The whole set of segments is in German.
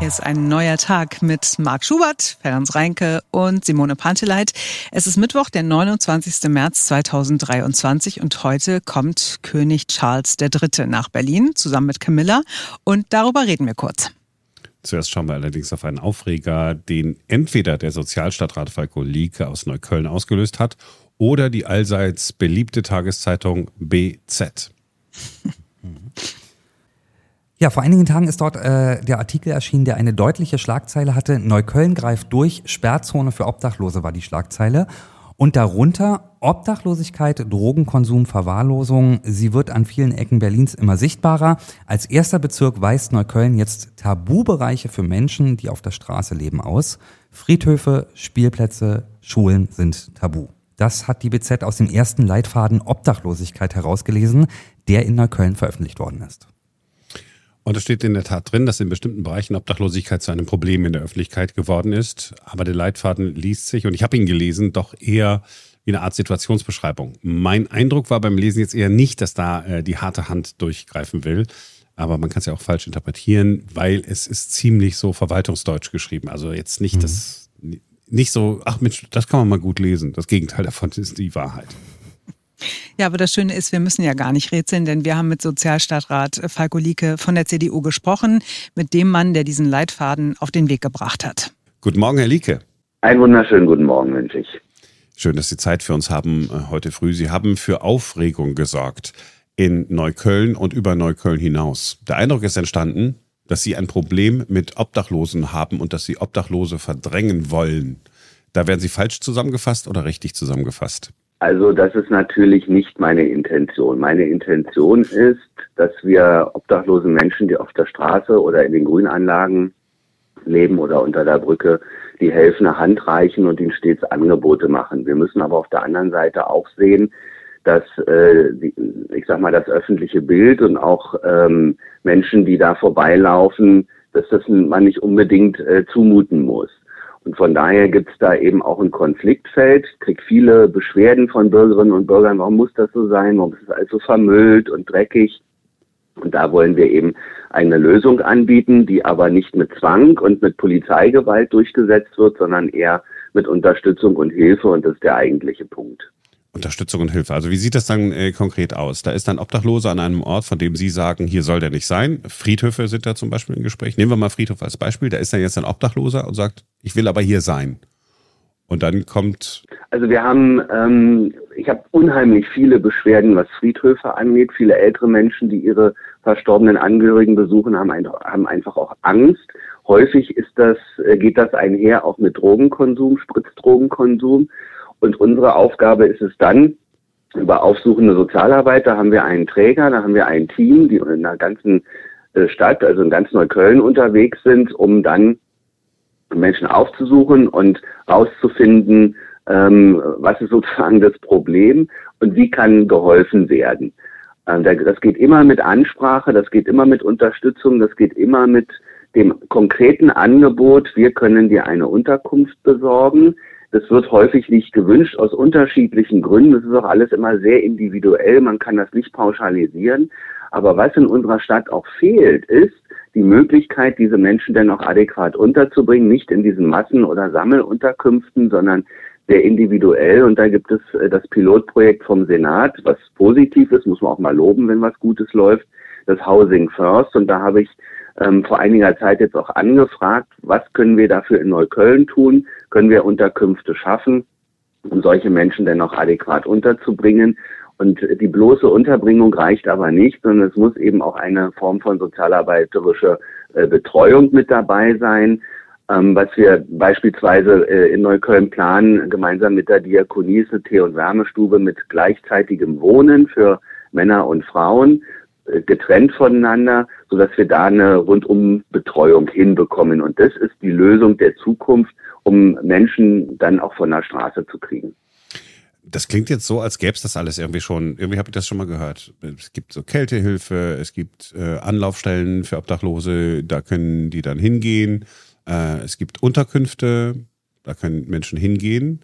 Hier ist ein neuer Tag mit Marc Schubert, Ferenc Reinke und Simone Panteleit. Es ist Mittwoch, der 29. März 2023 und heute kommt König Charles III. nach Berlin zusammen mit Camilla und darüber reden wir kurz. Zuerst schauen wir allerdings auf einen Aufreger, den entweder der Sozialstadtrat Falko Lieke aus Neukölln ausgelöst hat oder die allseits beliebte Tageszeitung BZ. Ja, vor einigen Tagen ist dort äh, der Artikel erschienen, der eine deutliche Schlagzeile hatte. Neukölln greift durch, Sperrzone für Obdachlose war die Schlagzeile. Und darunter Obdachlosigkeit, Drogenkonsum, Verwahrlosung. Sie wird an vielen Ecken Berlins immer sichtbarer. Als erster Bezirk weist Neukölln jetzt Tabubereiche für Menschen, die auf der Straße leben, aus. Friedhöfe, Spielplätze, Schulen sind tabu. Das hat die BZ aus dem ersten Leitfaden Obdachlosigkeit herausgelesen, der in Neukölln veröffentlicht worden ist. Und es steht in der Tat drin, dass in bestimmten Bereichen Obdachlosigkeit zu einem Problem in der Öffentlichkeit geworden ist. Aber der Leitfaden liest sich, und ich habe ihn gelesen, doch eher wie eine Art Situationsbeschreibung. Mein Eindruck war beim Lesen jetzt eher nicht, dass da äh, die harte Hand durchgreifen will. Aber man kann es ja auch falsch interpretieren, weil es ist ziemlich so verwaltungsdeutsch geschrieben. Also jetzt nicht mhm. das, nicht so, ach Mensch, das kann man mal gut lesen. Das Gegenteil davon ist die Wahrheit. Ja, aber das Schöne ist, wir müssen ja gar nicht rätseln, denn wir haben mit Sozialstadtrat Falko Lieke von der CDU gesprochen, mit dem Mann, der diesen Leitfaden auf den Weg gebracht hat. Guten Morgen, Herr Lieke. Einen wunderschönen guten Morgen wünsche ich. Schön, dass Sie Zeit für uns haben äh, heute früh. Sie haben für Aufregung gesorgt in Neukölln und über Neukölln hinaus. Der Eindruck ist entstanden, dass Sie ein Problem mit Obdachlosen haben und dass Sie Obdachlose verdrängen wollen. Da werden Sie falsch zusammengefasst oder richtig zusammengefasst? Also das ist natürlich nicht meine Intention. Meine Intention ist, dass wir obdachlosen Menschen, die auf der Straße oder in den Grünanlagen leben oder unter der Brücke, die helfende Hand reichen und ihnen stets Angebote machen. Wir müssen aber auf der anderen Seite auch sehen, dass äh, ich sag mal das öffentliche Bild und auch ähm, Menschen, die da vorbeilaufen, dass das man nicht unbedingt äh, zumuten muss. Und von daher gibt es da eben auch ein Konfliktfeld. Ich krieg viele Beschwerden von Bürgerinnen und Bürgern, warum muss das so sein, warum ist es also vermüllt und dreckig. Und da wollen wir eben eine Lösung anbieten, die aber nicht mit Zwang und mit Polizeigewalt durchgesetzt wird, sondern eher mit Unterstützung und Hilfe. Und das ist der eigentliche Punkt. Unterstützung und Hilfe. Also wie sieht das dann äh, konkret aus? Da ist ein Obdachloser an einem Ort, von dem Sie sagen, hier soll der nicht sein. Friedhöfe sind da zum Beispiel im Gespräch. Nehmen wir mal Friedhof als Beispiel. Da ist dann jetzt ein Obdachloser und sagt, ich will aber hier sein. Und dann kommt. Also wir haben, ähm, ich habe unheimlich viele Beschwerden, was Friedhöfe angeht. Viele ältere Menschen, die ihre verstorbenen Angehörigen besuchen, haben, ein, haben einfach auch Angst. Häufig ist das, äh, geht das einher auch mit Drogenkonsum, Spritzdrogenkonsum. Und unsere Aufgabe ist es dann, über aufsuchende Sozialarbeit, da haben wir einen Träger, da haben wir ein Team, die in der ganzen äh, Stadt, also in ganz Neukölln unterwegs sind, um dann Menschen aufzusuchen und rauszufinden, ähm, was ist sozusagen das Problem und wie kann geholfen werden. Ähm, das geht immer mit Ansprache, das geht immer mit Unterstützung, das geht immer mit dem konkreten Angebot, wir können dir eine Unterkunft besorgen. Das wird häufig nicht gewünscht aus unterschiedlichen Gründen. Das ist auch alles immer sehr individuell. Man kann das nicht pauschalisieren. Aber was in unserer Stadt auch fehlt, ist die Möglichkeit, diese Menschen dennoch adäquat unterzubringen, nicht in diesen Massen- oder Sammelunterkünften, sondern sehr individuell. Und da gibt es äh, das Pilotprojekt vom Senat, was positiv ist, muss man auch mal loben, wenn was Gutes läuft, das Housing First. Und da habe ich ähm, vor einiger Zeit jetzt auch angefragt, was können wir dafür in Neukölln tun? Können wir Unterkünfte schaffen, um solche Menschen denn noch adäquat unterzubringen? Und die bloße Unterbringung reicht aber nicht, sondern es muss eben auch eine Form von sozialarbeiterischer äh, Betreuung mit dabei sein. Ähm, was wir beispielsweise äh, in Neukölln planen, gemeinsam mit der Diakonie, ist eine Tee- und Wärmestube mit gleichzeitigem Wohnen für Männer und Frauen getrennt voneinander, sodass wir da eine rundum Betreuung hinbekommen. Und das ist die Lösung der Zukunft, um Menschen dann auch von der Straße zu kriegen. Das klingt jetzt so, als gäbe es das alles irgendwie schon. Irgendwie habe ich das schon mal gehört. Es gibt so Kältehilfe, es gibt äh, Anlaufstellen für Obdachlose, da können die dann hingehen. Äh, es gibt Unterkünfte, da können Menschen hingehen.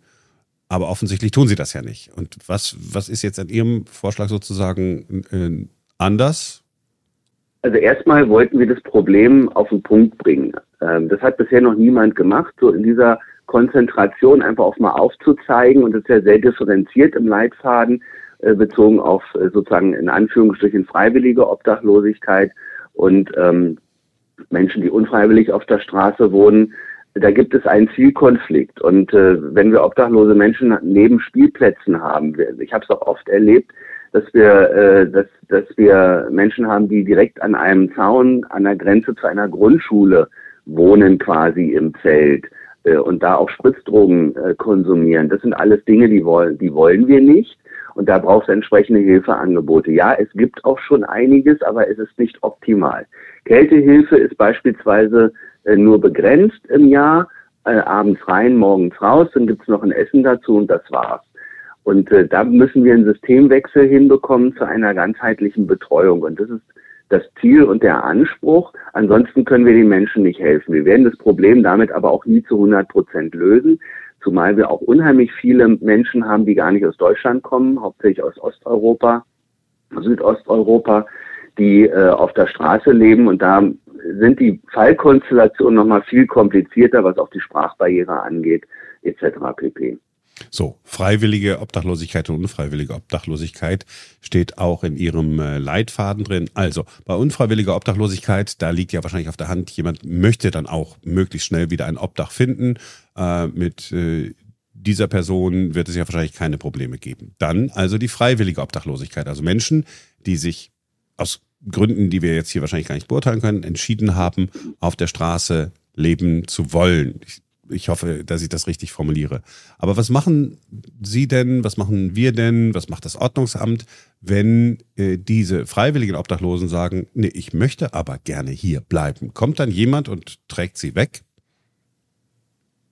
Aber offensichtlich tun sie das ja nicht. Und was, was ist jetzt an Ihrem Vorschlag sozusagen äh, anders? Also erstmal wollten wir das Problem auf den Punkt bringen. Ähm, das hat bisher noch niemand gemacht, so in dieser Konzentration einfach auch mal aufzuzeigen und das ist ja sehr differenziert im Leitfaden äh, bezogen auf äh, sozusagen in Anführungsstrichen freiwillige Obdachlosigkeit und ähm, Menschen, die unfreiwillig auf der Straße wohnen. Da gibt es einen Zielkonflikt. Und äh, wenn wir obdachlose Menschen neben Spielplätzen haben, ich habe es auch oft erlebt, dass wir, äh, dass, dass wir Menschen haben, die direkt an einem Zaun an der Grenze zu einer Grundschule wohnen, quasi im Zelt äh, und da auch Spritzdrogen äh, konsumieren. Das sind alles Dinge, die wollen, die wollen wir nicht. Und da braucht es entsprechende Hilfeangebote. Ja, es gibt auch schon einiges, aber es ist nicht optimal. Kältehilfe ist beispielsweise äh, nur begrenzt im Jahr, äh, abends rein, morgens raus, dann gibt's noch ein Essen dazu und das war's. Und äh, da müssen wir einen Systemwechsel hinbekommen zu einer ganzheitlichen Betreuung. Und das ist das Ziel und der Anspruch. Ansonsten können wir den Menschen nicht helfen. Wir werden das Problem damit aber auch nie zu 100 Prozent lösen, zumal wir auch unheimlich viele Menschen haben, die gar nicht aus Deutschland kommen, hauptsächlich aus Osteuropa, Südosteuropa, die äh, auf der Straße leben und da sind die Fallkonstellationen nochmal viel komplizierter, was auch die Sprachbarriere angeht, etc. pp. So, freiwillige Obdachlosigkeit und unfreiwillige Obdachlosigkeit steht auch in Ihrem äh, Leitfaden drin. Also, bei unfreiwilliger Obdachlosigkeit, da liegt ja wahrscheinlich auf der Hand, jemand möchte dann auch möglichst schnell wieder ein Obdach finden. Äh, mit äh, dieser Person wird es ja wahrscheinlich keine Probleme geben. Dann also die freiwillige Obdachlosigkeit. Also Menschen, die sich aus Gründen, die wir jetzt hier wahrscheinlich gar nicht beurteilen können, entschieden haben, auf der Straße leben zu wollen. Ich, ich hoffe, dass ich das richtig formuliere. Aber was machen Sie denn, was machen wir denn, was macht das Ordnungsamt, wenn äh, diese freiwilligen Obdachlosen sagen, nee, ich möchte aber gerne hier bleiben? Kommt dann jemand und trägt sie weg?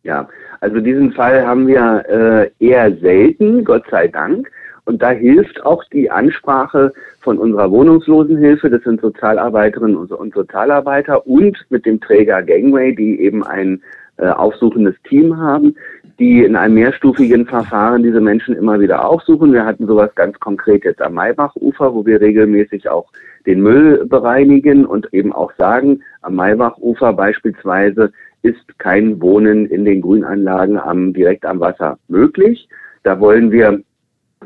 Ja, also diesen Fall haben wir äh, eher selten, Gott sei Dank. Und da hilft auch die Ansprache von unserer Wohnungslosenhilfe, das sind Sozialarbeiterinnen und Sozialarbeiter und mit dem Träger Gangway, die eben ein äh, aufsuchendes Team haben, die in einem mehrstufigen Verfahren diese Menschen immer wieder aufsuchen. Wir hatten sowas ganz konkret jetzt am Maybachufer, wo wir regelmäßig auch den Müll bereinigen und eben auch sagen, am Maybachufer beispielsweise ist kein Wohnen in den Grünanlagen am, direkt am Wasser möglich. Da wollen wir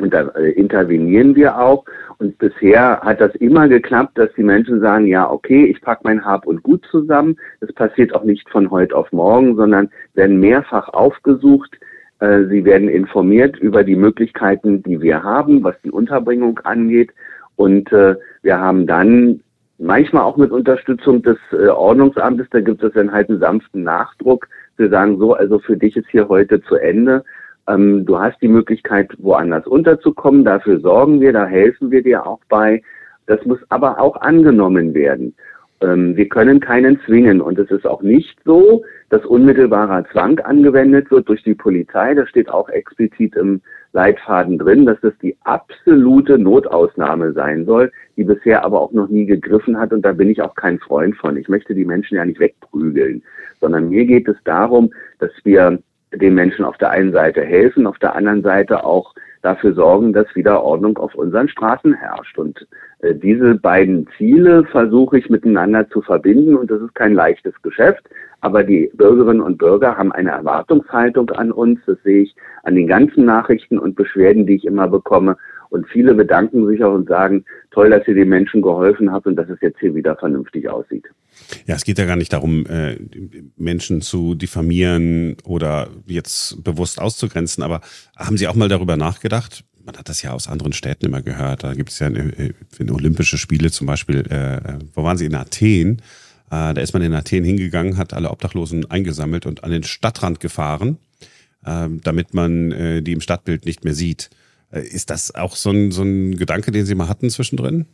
und da äh, intervenieren wir auch. Und bisher hat das immer geklappt, dass die Menschen sagen, ja, okay, ich packe mein Hab und Gut zusammen. Das passiert auch nicht von heute auf morgen, sondern werden mehrfach aufgesucht. Äh, sie werden informiert über die Möglichkeiten, die wir haben, was die Unterbringung angeht. Und äh, wir haben dann manchmal auch mit Unterstützung des Ordnungsamtes, da gibt es dann halt einen sanften Nachdruck. Wir sagen so, also für dich ist hier heute zu Ende. Ähm, du hast die Möglichkeit, woanders unterzukommen. Dafür sorgen wir, da helfen wir dir auch bei. Das muss aber auch angenommen werden. Ähm, wir können keinen zwingen. Und es ist auch nicht so, dass unmittelbarer Zwang angewendet wird durch die Polizei. Das steht auch explizit im Leitfaden drin, dass das die absolute Notausnahme sein soll, die bisher aber auch noch nie gegriffen hat. Und da bin ich auch kein Freund von. Ich möchte die Menschen ja nicht wegprügeln, sondern mir geht es darum, dass wir den Menschen auf der einen Seite helfen, auf der anderen Seite auch dafür sorgen, dass wieder Ordnung auf unseren Straßen herrscht. Und äh, diese beiden Ziele versuche ich miteinander zu verbinden und das ist kein leichtes Geschäft. Aber die Bürgerinnen und Bürger haben eine Erwartungshaltung an uns. Das sehe ich an den ganzen Nachrichten und Beschwerden, die ich immer bekomme. Und viele bedanken sich auch und sagen, toll, dass ihr den Menschen geholfen habt und dass es jetzt hier wieder vernünftig aussieht. Ja, es geht ja gar nicht darum, äh, Menschen zu diffamieren oder jetzt bewusst auszugrenzen, aber haben Sie auch mal darüber nachgedacht? Man hat das ja aus anderen Städten immer gehört. Da gibt es ja äh, Olympische Spiele zum Beispiel. Äh, wo waren Sie in Athen? da ist man in Athen hingegangen, hat alle Obdachlosen eingesammelt und an den Stadtrand gefahren, damit man die im Stadtbild nicht mehr sieht. Ist das auch so ein, so ein Gedanke, den Sie mal hatten zwischendrin?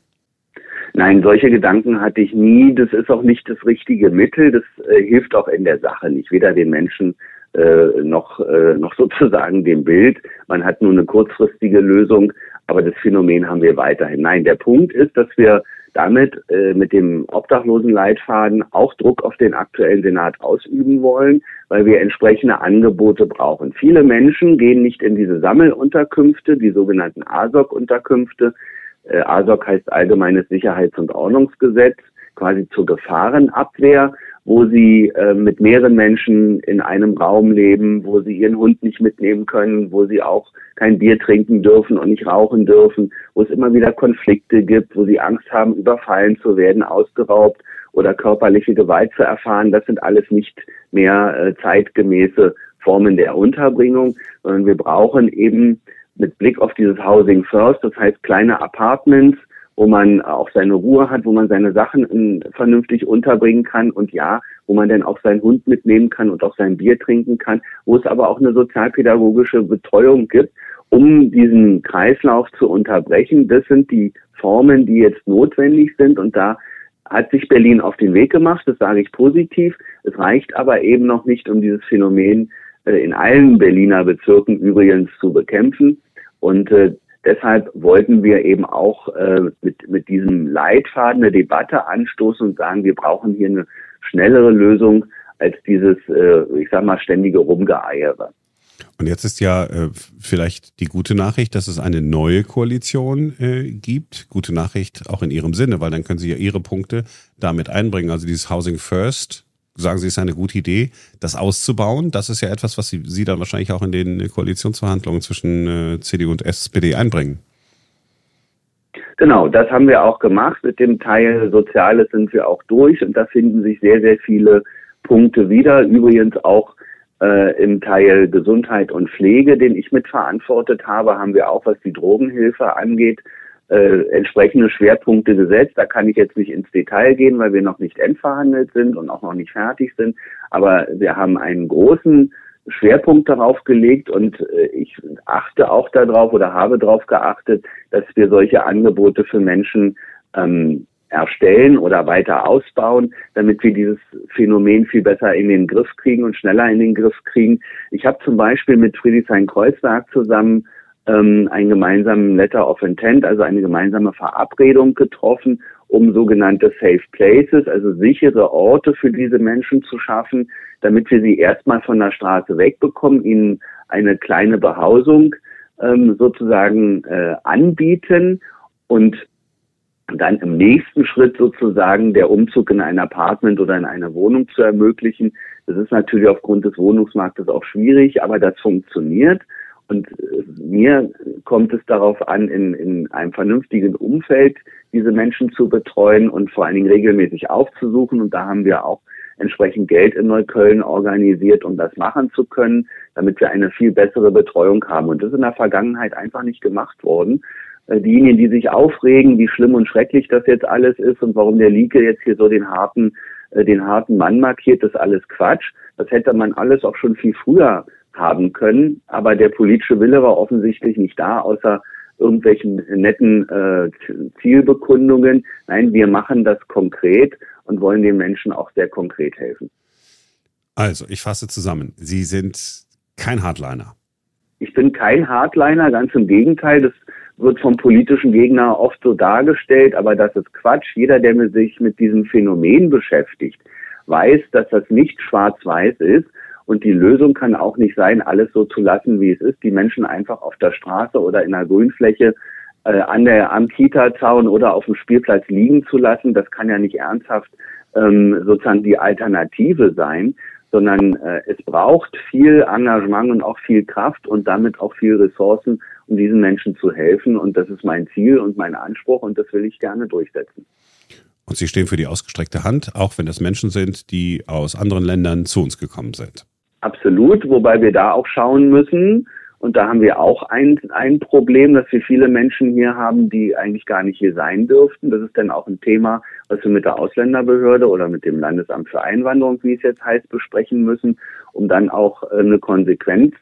Nein, solche Gedanken hatte ich nie. Das ist auch nicht das richtige Mittel. Das äh, hilft auch in der Sache nicht. Weder den Menschen äh, noch, äh, noch sozusagen dem Bild. Man hat nur eine kurzfristige Lösung, aber das Phänomen haben wir weiterhin. Nein, der Punkt ist, dass wir damit äh, mit dem Obdachlosenleitfaden auch Druck auf den aktuellen Senat ausüben wollen, weil wir entsprechende Angebote brauchen. Viele Menschen gehen nicht in diese Sammelunterkünfte, die sogenannten ASOC-Unterkünfte, äh, ASOC heißt Allgemeines Sicherheits- und Ordnungsgesetz. quasi zur Gefahrenabwehr, wo sie äh, mit mehreren Menschen in einem Raum leben, wo sie ihren Hund nicht mitnehmen können, wo sie auch kein Bier trinken dürfen und nicht rauchen dürfen, wo es immer wieder Konflikte gibt, wo sie Angst haben, überfallen zu werden, ausgeraubt oder körperliche Gewalt zu erfahren. Das sind alles nicht mehr äh, zeitgemäße Formen der Unterbringung, sondern wir brauchen eben mit Blick auf dieses Housing First, das heißt kleine Apartments, wo man auch seine Ruhe hat, wo man seine Sachen in, vernünftig unterbringen kann und ja, wo man dann auch seinen Hund mitnehmen kann und auch sein Bier trinken kann, wo es aber auch eine sozialpädagogische Betreuung gibt, um diesen Kreislauf zu unterbrechen. Das sind die Formen, die jetzt notwendig sind und da hat sich Berlin auf den Weg gemacht, das sage ich positiv. Es reicht aber eben noch nicht, um dieses Phänomen äh, in allen Berliner Bezirken übrigens zu bekämpfen. Und äh, deshalb wollten wir eben auch äh, mit, mit diesem Leitfaden eine Debatte anstoßen und sagen, wir brauchen hier eine schnellere Lösung als dieses, äh, ich sag mal, ständige Rumgeeiere. Und jetzt ist ja äh, vielleicht die gute Nachricht, dass es eine neue Koalition äh, gibt. Gute Nachricht auch in Ihrem Sinne, weil dann können Sie ja Ihre Punkte damit einbringen. Also dieses Housing First sagen Sie, ist eine gute Idee, das auszubauen. Das ist ja etwas, was Sie, Sie dann wahrscheinlich auch in den Koalitionsverhandlungen zwischen äh, CDU und SPD einbringen. Genau, das haben wir auch gemacht. Mit dem Teil Soziales sind wir auch durch und da finden sich sehr, sehr viele Punkte wieder. Übrigens auch äh, im Teil Gesundheit und Pflege, den ich mitverantwortet habe, haben wir auch, was die Drogenhilfe angeht, äh, entsprechende Schwerpunkte gesetzt. Da kann ich jetzt nicht ins Detail gehen, weil wir noch nicht endverhandelt sind und auch noch nicht fertig sind. Aber wir haben einen großen Schwerpunkt darauf gelegt und äh, ich achte auch darauf oder habe darauf geachtet, dass wir solche Angebote für Menschen ähm, erstellen oder weiter ausbauen, damit wir dieses Phänomen viel besser in den Griff kriegen und schneller in den Griff kriegen. Ich habe zum Beispiel mit Friedrichshain-Kreuzberg zusammen ähm, einen gemeinsamen Letter of Intent, also eine gemeinsame Verabredung getroffen, um sogenannte Safe Places, also sichere Orte für diese Menschen zu schaffen, damit wir sie erstmal von der Straße wegbekommen, ihnen eine kleine Behausung ähm, sozusagen äh, anbieten und dann im nächsten Schritt sozusagen der Umzug in ein Apartment oder in eine Wohnung zu ermöglichen. Das ist natürlich aufgrund des Wohnungsmarktes auch schwierig, aber das funktioniert. Und äh, mir kommt es darauf an, in, in einem vernünftigen Umfeld diese Menschen zu betreuen und vor allen Dingen regelmäßig aufzusuchen. Und da haben wir auch entsprechend Geld in Neukölln organisiert, um das machen zu können, damit wir eine viel bessere Betreuung haben. Und das ist in der Vergangenheit einfach nicht gemacht worden. Äh, diejenigen, die sich aufregen, wie schlimm und schrecklich das jetzt alles ist und warum der Lieke jetzt hier so den harten, äh, den harten Mann markiert, das ist alles Quatsch. Das hätte man alles auch schon viel früher haben können. Aber der politische Wille war offensichtlich nicht da, außer irgendwelchen netten äh, Zielbekundungen. Nein, wir machen das konkret und wollen den Menschen auch sehr konkret helfen. Also, ich fasse zusammen. Sie sind kein Hardliner. Ich bin kein Hardliner, ganz im Gegenteil. Das wird vom politischen Gegner oft so dargestellt, aber das ist Quatsch. Jeder, der sich mit diesem Phänomen beschäftigt, weiß, dass das nicht schwarz-weiß ist und die Lösung kann auch nicht sein, alles so zu lassen, wie es ist, die Menschen einfach auf der Straße oder in der Grünfläche äh, an der am Kita-Zaun oder auf dem Spielplatz liegen zu lassen. Das kann ja nicht ernsthaft ähm, sozusagen die Alternative sein, sondern äh, es braucht viel Engagement und auch viel Kraft und damit auch viel Ressourcen, um diesen Menschen zu helfen. Und das ist mein Ziel und mein Anspruch und das will ich gerne durchsetzen. Und Sie stehen für die ausgestreckte Hand, auch wenn das Menschen sind, die aus anderen Ländern zu uns gekommen sind. Absolut, wobei wir da auch schauen müssen, und da haben wir auch ein, ein Problem, dass wir viele Menschen hier haben, die eigentlich gar nicht hier sein dürften. Das ist dann auch ein Thema, was wir mit der Ausländerbehörde oder mit dem Landesamt für Einwanderung, wie es jetzt heißt, besprechen müssen, um dann auch äh, eine Konsequenz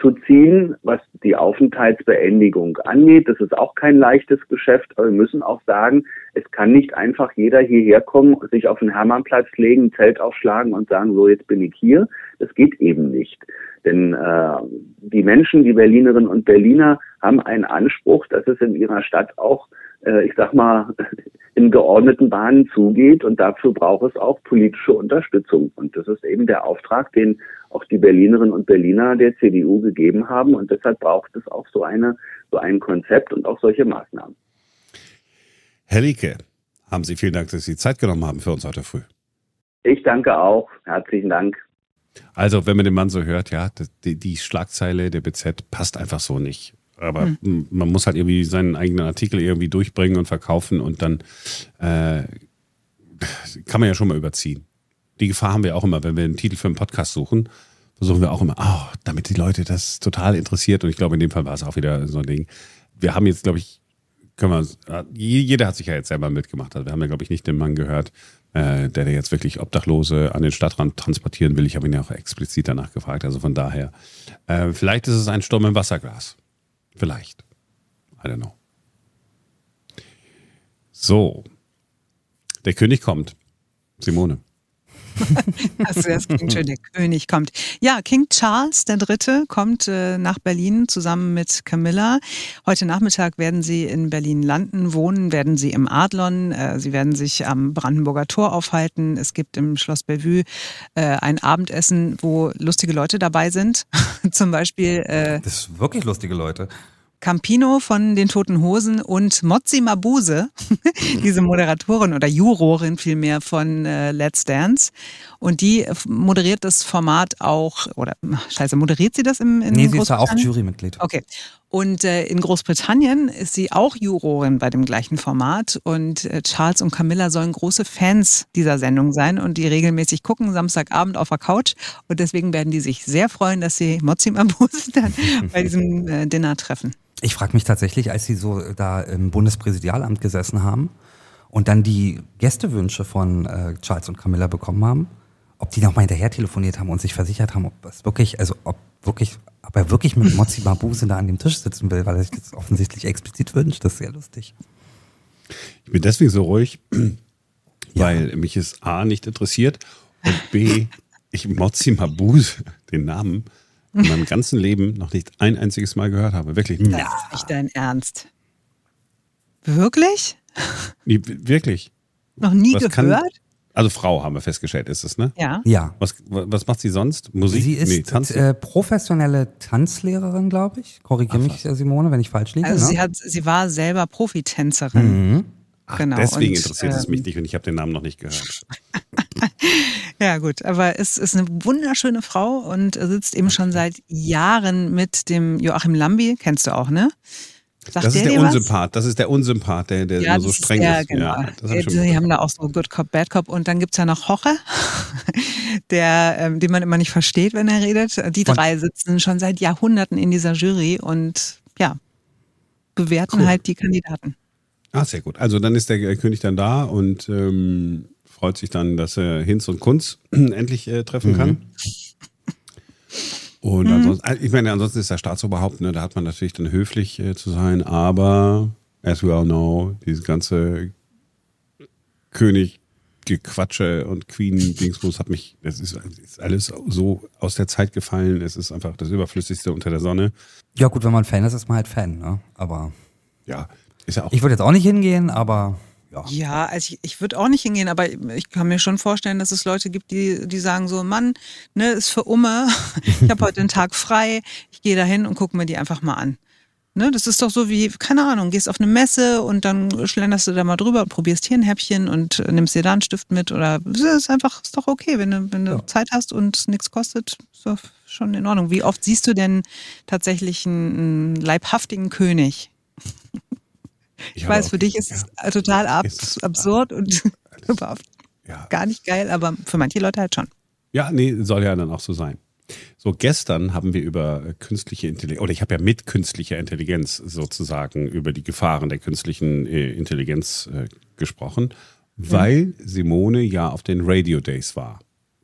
zu ziehen, was die Aufenthaltsbeendigung angeht. Das ist auch kein leichtes Geschäft, aber wir müssen auch sagen, es kann nicht einfach jeder hierher kommen, sich auf den Hermannplatz legen, Zelt aufschlagen und sagen, so jetzt bin ich hier. Das geht eben nicht. Denn äh, die Menschen, die Berlinerinnen und Berliner, haben einen Anspruch, dass es in ihrer Stadt auch, äh, ich sag mal, in geordneten Bahnen zugeht. Und dafür braucht es auch politische Unterstützung. Und das ist eben der Auftrag, den auch die Berlinerinnen und Berliner der CDU gegeben haben. Und deshalb braucht es auch so eine, so ein Konzept und auch solche Maßnahmen. Herr Lieke, haben Sie vielen Dank, dass Sie Zeit genommen haben für uns heute früh. Ich danke auch. Herzlichen Dank. Also, wenn man den Mann so hört, ja, die, die Schlagzeile der BZ passt einfach so nicht. Aber hm. man muss halt irgendwie seinen eigenen Artikel irgendwie durchbringen und verkaufen und dann äh, kann man ja schon mal überziehen. Die Gefahr haben wir auch immer, wenn wir einen Titel für einen Podcast suchen, versuchen wir auch immer, oh, damit die Leute das total interessiert. Und ich glaube, in dem Fall war es auch wieder so ein Ding. Wir haben jetzt, glaube ich, können wir, jeder hat sich ja jetzt selber mitgemacht. Also wir haben ja, glaube ich, nicht den Mann gehört, äh, der, der jetzt wirklich Obdachlose an den Stadtrand transportieren will. Ich habe ihn ja auch explizit danach gefragt. Also von daher, äh, vielleicht ist es ein Sturm im Wasserglas. Vielleicht. I don't know. So. Der König kommt. Simone. Also das klingt schön, der König kommt. Ja, King Charles III. kommt äh, nach Berlin zusammen mit Camilla. Heute Nachmittag werden sie in Berlin landen, wohnen werden sie im Adlon. Äh, sie werden sich am Brandenburger Tor aufhalten. Es gibt im Schloss Bellevue äh, ein Abendessen, wo lustige Leute dabei sind. Zum Beispiel. Äh, das sind wirklich lustige Leute. Campino von den Toten Hosen und Mozzi Mabuse, diese Moderatorin oder Jurorin vielmehr von äh, Let's Dance. Und die moderiert das Format auch, oder scheiße, moderiert sie das im in Nee, sie ist da auch Jurymitglied. Okay. Und äh, in Großbritannien ist sie auch Jurorin bei dem gleichen Format. Und äh, Charles und Camilla sollen große Fans dieser Sendung sein und die regelmäßig gucken, Samstagabend auf der Couch. Und deswegen werden die sich sehr freuen, dass sie Mozzi Mabuse dann bei diesem äh, Dinner treffen. Ich frage mich tatsächlich, als Sie so da im Bundespräsidialamt gesessen haben und dann die Gästewünsche von äh, Charles und Camilla bekommen haben, ob die nochmal hinterher telefoniert haben und sich versichert haben, ob es wirklich, also ob wirklich, ob er wirklich mit Mozzi Mabuse da an dem Tisch sitzen will, weil er sich das offensichtlich explizit wünscht. Das ist sehr lustig. Ich bin deswegen so ruhig, weil ja. mich es A nicht interessiert und B, ich Mozzi Mabuse, den Namen, in meinem ganzen Leben noch nicht ein einziges Mal gehört habe. Wirklich. Das ist nicht dein Ernst. Wirklich? Nee, wirklich. Noch nie was gehört? Kann, also Frau haben wir festgestellt, ist es, ne? Ja. Ja. Was, was macht sie sonst? Musik? Sie ist nee, Tanz? Äh, professionelle Tanzlehrerin, glaube ich. Korrigiere mich, Simone, wenn ich falsch liege. Also ne? sie, hat, sie war selber Profitänzerin. Mhm. Ach, genau. Deswegen und, interessiert ähm, es mich nicht und ich habe den Namen noch nicht gehört. ja, gut, aber es ist eine wunderschöne Frau und sitzt eben schon seit Jahren mit dem Joachim Lambi, kennst du auch, ne? Sagt das ist der Unsympath, was? das ist der Unsympath, der, der ja, immer so streng ist. Ja, genau. Ja, die haben da auch so Good Cop, Bad Cop und dann gibt's ja noch Hoche, der, ähm, den man immer nicht versteht, wenn er redet. Die drei sitzen schon seit Jahrhunderten in dieser Jury und ja, bewerten cool. halt die Kandidaten. Ah, sehr gut. Also dann ist der König dann da und ähm, freut sich dann, dass er Hinz und Kunz endlich äh, treffen mhm. kann. Und mhm. ansonsten, äh, ich meine, ansonsten ist der Staatsoberhaupt, ne, da hat man natürlich dann höflich äh, zu sein, aber as we all know, dieses ganze König Gequatsche und Queen-Dingsbus hat mich, das ist, ist, alles so aus der Zeit gefallen. Es ist einfach das Überflüssigste unter der Sonne. Ja, gut, wenn man Fan ist, ist man halt Fan, ne? Aber. Ja, ist ja auch. Ich würde jetzt auch nicht hingehen, aber. Ja, ja also ich, ich würde auch nicht hingehen, aber ich kann mir schon vorstellen, dass es Leute gibt, die, die sagen so, Mann, ne, ist für Umme, ich habe heute den Tag frei, ich gehe da hin und gucke mir die einfach mal an. Ne, das ist doch so wie, keine Ahnung, gehst auf eine Messe und dann schlenderst du da mal drüber und probierst hier ein Häppchen und nimmst dir da einen Stift mit oder es ist einfach, ist doch okay, wenn du, wenn du ja. Zeit hast und es nichts kostet, ist doch schon in Ordnung. Wie oft siehst du denn tatsächlich einen leibhaftigen König? Ich, ich weiß, für dich ist es ja, total ab ist absurd und überhaupt ja. gar nicht geil, aber für manche Leute halt schon. Ja, nee, soll ja dann auch so sein. So, gestern haben wir über künstliche Intelligenz, oder ich habe ja mit künstlicher Intelligenz sozusagen über die Gefahren der künstlichen äh, Intelligenz äh, gesprochen, weil mhm. Simone ja auf den Radio Days war.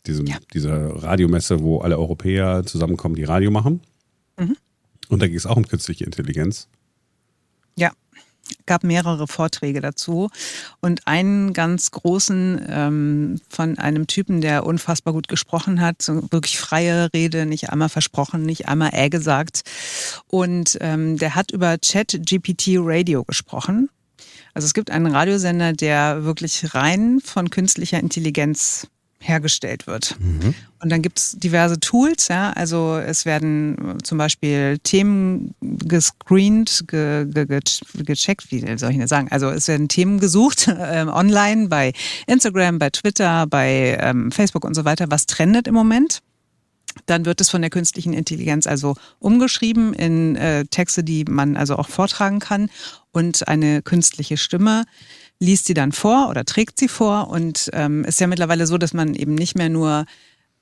Diesem, ja. Dieser Radiomesse, wo alle Europäer zusammenkommen, die Radio machen. Mhm. Und da ging es auch um künstliche Intelligenz. Gab mehrere Vorträge dazu und einen ganz großen ähm, von einem Typen, der unfassbar gut gesprochen hat, so wirklich freie Rede, nicht einmal versprochen, nicht einmal äh gesagt. Und ähm, der hat über Chat GPT Radio gesprochen. Also es gibt einen Radiosender, der wirklich rein von künstlicher Intelligenz hergestellt wird. Mhm. Und dann gibt es diverse Tools, ja, also es werden zum Beispiel Themen gescreent, ge, ge, ge, gecheckt, wie soll ich denn sagen? Also es werden Themen gesucht äh, online bei Instagram, bei Twitter, bei ähm, Facebook und so weiter, was trendet im Moment. Dann wird es von der künstlichen Intelligenz also umgeschrieben in äh, Texte, die man also auch vortragen kann und eine künstliche Stimme liest sie dann vor oder trägt sie vor. Und ähm, ist ja mittlerweile so, dass man eben nicht mehr nur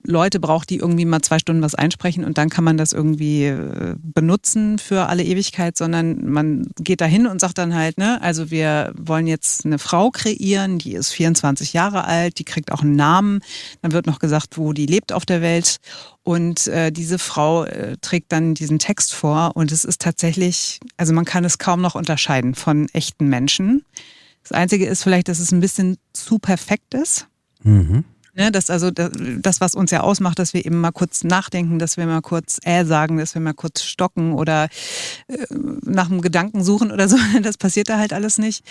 Leute braucht, die irgendwie mal zwei Stunden was einsprechen und dann kann man das irgendwie äh, benutzen für alle Ewigkeit, sondern man geht dahin und sagt dann halt, ne, also wir wollen jetzt eine Frau kreieren, die ist 24 Jahre alt, die kriegt auch einen Namen, dann wird noch gesagt, wo die lebt auf der Welt. Und äh, diese Frau äh, trägt dann diesen Text vor. Und es ist tatsächlich, also man kann es kaum noch unterscheiden von echten Menschen. Das Einzige ist vielleicht, dass es ein bisschen zu perfekt ist. Mhm. Ne, das also das, was uns ja ausmacht, dass wir eben mal kurz nachdenken, dass wir mal kurz äh sagen, dass wir mal kurz stocken oder äh, nach einem Gedanken suchen oder so. Das passiert da halt alles nicht.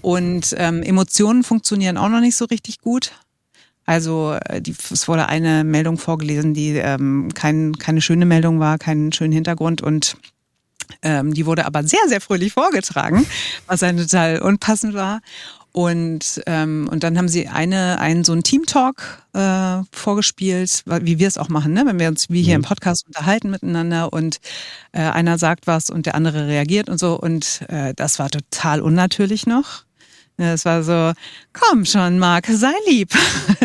Und ähm, Emotionen funktionieren auch noch nicht so richtig gut. Also äh, die, es wurde eine Meldung vorgelesen, die ähm, kein, keine schöne Meldung war, keinen schönen Hintergrund und ähm, die wurde aber sehr, sehr fröhlich vorgetragen, was dann total unpassend war. Und, ähm, und dann haben sie eine, einen so einen Team-Talk äh, vorgespielt, wie wir es auch machen, ne? wenn wir uns wie hier mhm. im Podcast unterhalten miteinander und äh, einer sagt was und der andere reagiert und so. Und äh, das war total unnatürlich noch. Es war so, komm schon, Marc, sei lieb.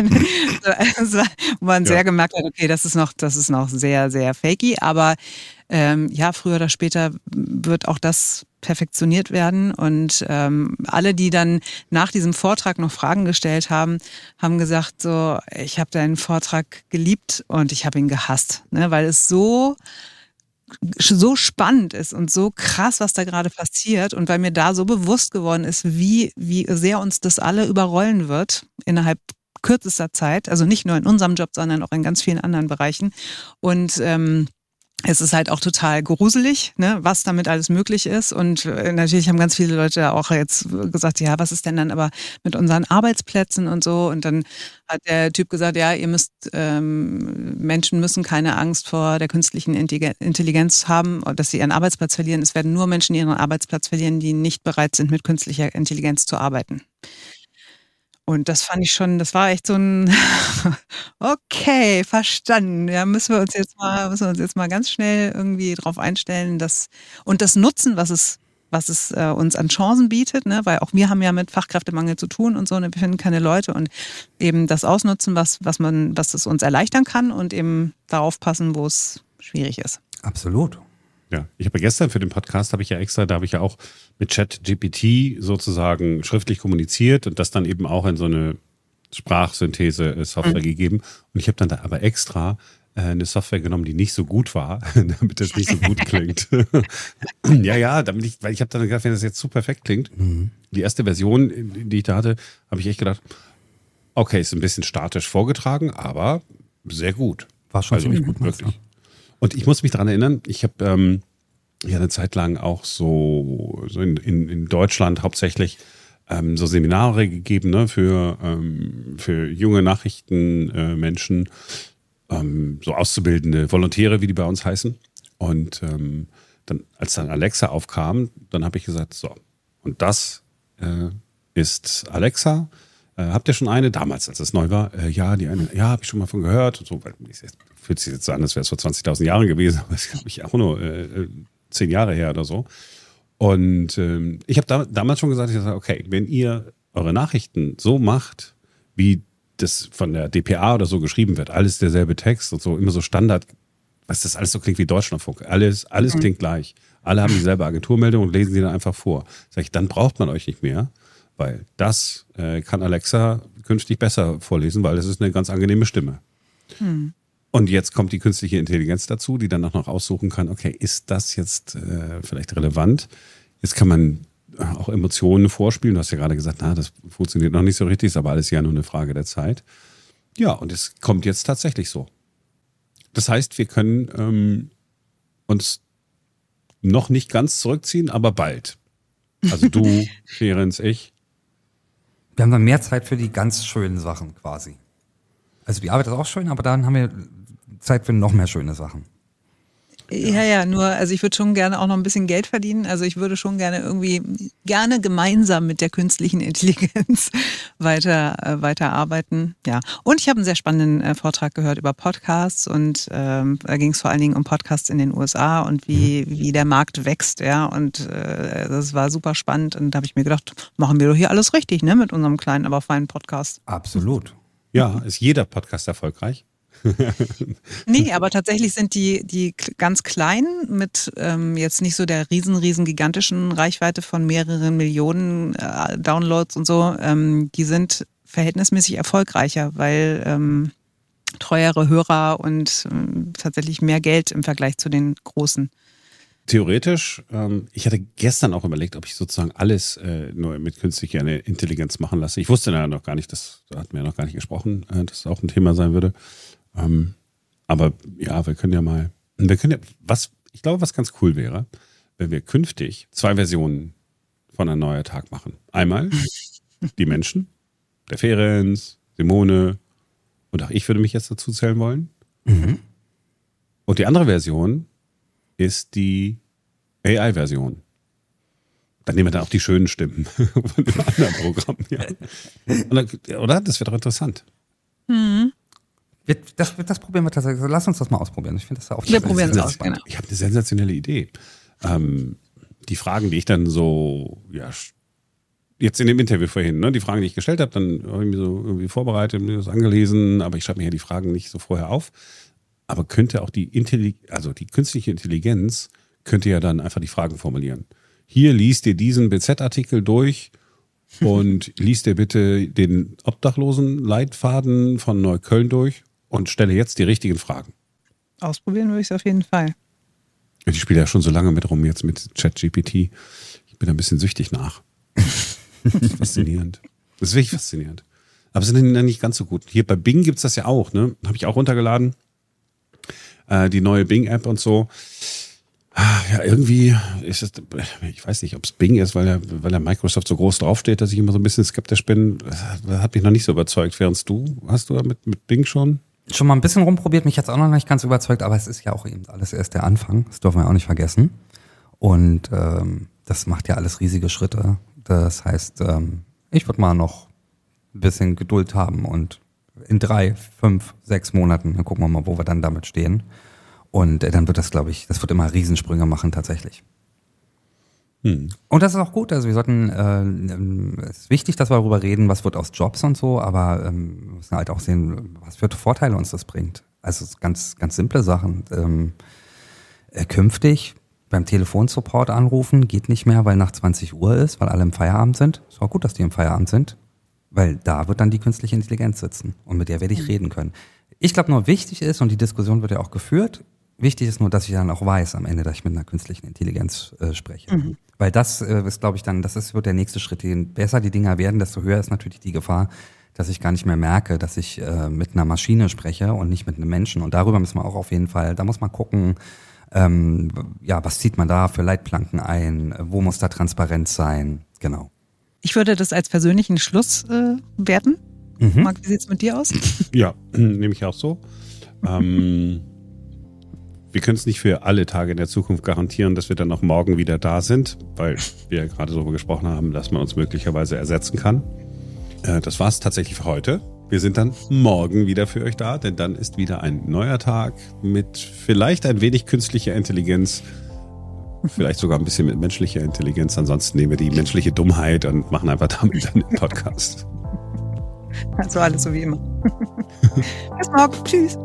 wo man ja. sehr gemerkt hat, okay, das ist noch, das ist noch sehr, sehr fakey, aber ähm, ja, früher oder später wird auch das perfektioniert werden. Und ähm, alle, die dann nach diesem Vortrag noch Fragen gestellt haben, haben gesagt, so, ich habe deinen Vortrag geliebt und ich habe ihn gehasst, ne? weil es so so spannend ist und so krass, was da gerade passiert und weil mir da so bewusst geworden ist, wie, wie sehr uns das alle überrollen wird innerhalb kürzester Zeit, also nicht nur in unserem Job, sondern auch in ganz vielen anderen Bereichen. Und ähm, es ist halt auch total gruselig, ne, was damit alles möglich ist. Und äh, natürlich haben ganz viele Leute auch jetzt gesagt, ja, was ist denn dann aber mit unseren Arbeitsplätzen und so. Und dann hat der Typ gesagt, ja, ihr müsst, ähm, Menschen müssen keine Angst vor der künstlichen Intelligenz haben, dass sie ihren Arbeitsplatz verlieren. Es werden nur Menschen ihren Arbeitsplatz verlieren, die nicht bereit sind, mit künstlicher Intelligenz zu arbeiten. Und das fand ich schon, das war echt so ein okay, verstanden. Ja, müssen wir uns jetzt mal, müssen wir uns jetzt mal ganz schnell irgendwie drauf einstellen, dass und das nutzen, was es was es äh, uns an Chancen bietet, ne? weil auch wir haben ja mit Fachkräftemangel zu tun und so, und wir finden keine Leute und eben das ausnutzen, was, was man, was es uns erleichtern kann und eben darauf passen, wo es schwierig ist. Absolut. Ja, ich habe gestern für den Podcast habe ich ja extra, da habe ich ja auch mit Chat GPT sozusagen schriftlich kommuniziert und das dann eben auch in so eine Sprachsynthese-Software mhm. gegeben. Und ich habe dann da aber extra äh, eine Software genommen, die nicht so gut war, damit das nicht so gut klingt. ja, ja, damit ich, weil ich habe dann gedacht, wenn das jetzt zu perfekt klingt, mhm. die erste Version, die ich da hatte, habe ich echt gedacht, okay, ist ein bisschen statisch vorgetragen, aber sehr gut. War schon also, ziemlich gut, wirklich. Und ich muss mich daran erinnern, ich habe ähm, ja eine Zeit lang auch so, so in, in, in Deutschland hauptsächlich ähm, so Seminare gegeben ne, für, ähm, für junge Nachrichtenmenschen, äh, ähm, so auszubildende Volontäre, wie die bei uns heißen. Und ähm, dann, als dann Alexa aufkam, dann habe ich gesagt, so, und das äh, ist Alexa. Äh, habt ihr schon eine? Damals, als es neu war, äh, ja, die eine, ja, habe ich schon mal von gehört und so, weil fühlt sich jetzt so an, als wäre es vor 20.000 Jahren gewesen, aber das ist, glaube ich, auch nur äh, äh, zehn Jahre her oder so. Und ähm, ich habe da, damals schon gesagt, ich sage, okay, wenn ihr eure Nachrichten so macht, wie das von der DPA oder so geschrieben wird, alles derselbe Text und so, immer so Standard, was das alles so klingt wie Deutschlandfunk, alles, alles mhm. klingt gleich. Alle haben dieselbe Agenturmeldung und lesen sie dann einfach vor. Sag ich, dann braucht man euch nicht mehr, weil das äh, kann Alexa künftig besser vorlesen, weil das ist eine ganz angenehme Stimme. Mhm. Und jetzt kommt die künstliche Intelligenz dazu, die dann auch noch aussuchen kann, okay, ist das jetzt äh, vielleicht relevant? Jetzt kann man auch Emotionen vorspielen. Du hast ja gerade gesagt, na, das funktioniert noch nicht so richtig, ist aber alles ja nur eine Frage der Zeit. Ja, und es kommt jetzt tatsächlich so. Das heißt, wir können ähm, uns noch nicht ganz zurückziehen, aber bald. Also du, Ferenz, ich. Wir haben dann mehr Zeit für die ganz schönen Sachen quasi. Also die Arbeit ist auch schön, aber dann haben wir Zeit für noch mehr schöne Sachen. Ja, ja, nur, also ich würde schon gerne auch noch ein bisschen Geld verdienen. Also ich würde schon gerne irgendwie, gerne gemeinsam mit der künstlichen Intelligenz weiter, äh, weiter arbeiten. Ja. Und ich habe einen sehr spannenden äh, Vortrag gehört über Podcasts und ähm, da ging es vor allen Dingen um Podcasts in den USA und wie, mhm. wie der Markt wächst, ja. Und äh, das war super spannend. Und da habe ich mir gedacht, machen wir doch hier alles richtig, ne, mit unserem kleinen, aber feinen Podcast. Absolut. Ja, ist jeder Podcast erfolgreich? nee, aber tatsächlich sind die, die ganz kleinen mit ähm, jetzt nicht so der riesen, riesen gigantischen Reichweite von mehreren Millionen äh, Downloads und so, ähm, die sind verhältnismäßig erfolgreicher, weil ähm, treuere Hörer und ähm, tatsächlich mehr Geld im Vergleich zu den großen. Theoretisch, ähm, ich hatte gestern auch überlegt, ob ich sozusagen alles äh, nur mit künstlicher Intelligenz machen lasse. Ich wusste ja noch gar nicht, das hat mir noch gar nicht gesprochen, äh, dass das auch ein Thema sein würde. Ähm, aber ja, wir können ja mal, wir können ja, was, ich glaube, was ganz cool wäre, wenn wir künftig zwei Versionen von einem neuen Tag machen. Einmal die Menschen, der Ferenz, Simone und auch ich würde mich jetzt dazu zählen wollen. Mhm. Und die andere Version ist die AI-Version. Dann nehmen wir dann auch die schönen Stimmen von dem anderen Programm. Ja. Oder? Das wird doch interessant. Mhm. Das, das probieren wir tatsächlich. Lass uns das mal ausprobieren. Ich finde das auch Wir probieren es aus, genau. Ich habe eine sensationelle Idee. Ähm, die Fragen, die ich dann so, ja, jetzt in dem Interview vorhin, ne, die Fragen, die ich gestellt habe, dann habe ich mir so irgendwie vorbereitet, mir das angelesen, aber ich schreibe mir ja die Fragen nicht so vorher auf. Aber könnte auch die Intelli also die künstliche Intelligenz könnte ja dann einfach die Fragen formulieren. Hier liest dir diesen BZ-Artikel durch und liest dir bitte den Obdachlosen-Leitfaden von Neukölln durch und stelle jetzt die richtigen Fragen. Ausprobieren würde ich es auf jeden Fall. Ich spiele ja schon so lange mit rum jetzt mit ChatGPT. Ich bin ein bisschen süchtig nach. faszinierend. Das ist wirklich faszinierend. Aber sie sind dann nicht ganz so gut. Hier bei Bing gibt es das ja auch, ne? Habe ich auch runtergeladen. Äh, die neue Bing-App und so. Ja, irgendwie ist es, ich weiß nicht, ob es Bing ist, weil der, weil der Microsoft so groß draufsteht, dass ich immer so ein bisschen skeptisch bin. Das hat mich noch nicht so überzeugt. Während du, hast du mit, mit Bing schon? Schon mal ein bisschen rumprobiert, mich jetzt auch noch nicht ganz überzeugt, aber es ist ja auch eben alles erst der Anfang. Das dürfen wir auch nicht vergessen. Und ähm, das macht ja alles riesige Schritte. Das heißt, ähm, ich würde mal noch ein bisschen Geduld haben und in drei, fünf, sechs Monaten, dann gucken wir mal, wo wir dann damit stehen. Und äh, dann wird das, glaube ich, das wird immer Riesensprünge machen tatsächlich. Hm. Und das ist auch gut. Also wir sollten, äh, es ist wichtig, dass wir darüber reden, was wird aus Jobs und so, aber ähm, wir müssen halt auch sehen, was für Vorteile uns das bringt. Also ganz, ganz simple Sachen. Ähm, äh, künftig beim Telefonsupport anrufen geht nicht mehr, weil nach 20 Uhr ist, weil alle im Feierabend sind. Ist auch gut, dass die im Feierabend sind, weil da wird dann die künstliche Intelligenz sitzen und mit der werde ich hm. reden können. Ich glaube nur wichtig ist, und die Diskussion wird ja auch geführt, wichtig ist nur, dass ich dann auch weiß am Ende, dass ich mit einer künstlichen Intelligenz äh, spreche. Mhm. Weil das äh, ist, glaube ich, dann, das ist, wird der nächste Schritt. Je besser die Dinger werden, desto höher ist natürlich die Gefahr, dass ich gar nicht mehr merke, dass ich äh, mit einer Maschine spreche und nicht mit einem Menschen. Und darüber müssen wir auch auf jeden Fall, da muss man gucken, ähm, ja, was zieht man da für Leitplanken ein, wo muss da Transparenz sein, genau. Ich würde das als persönlichen Schluss äh, werten. Mhm. Marc, wie sieht's mit dir aus? Ja, nehme ich auch so. ähm, wir können es nicht für alle Tage in der Zukunft garantieren, dass wir dann auch morgen wieder da sind, weil wir ja gerade darüber gesprochen haben, dass man uns möglicherweise ersetzen kann. Äh, das war es tatsächlich für heute. Wir sind dann morgen wieder für euch da, denn dann ist wieder ein neuer Tag mit vielleicht ein wenig künstlicher Intelligenz, vielleicht sogar ein bisschen mit menschlicher Intelligenz. Ansonsten nehmen wir die menschliche Dummheit und machen einfach damit dann den Podcast. Also alles so wie immer. Bis morgen. Tschüss.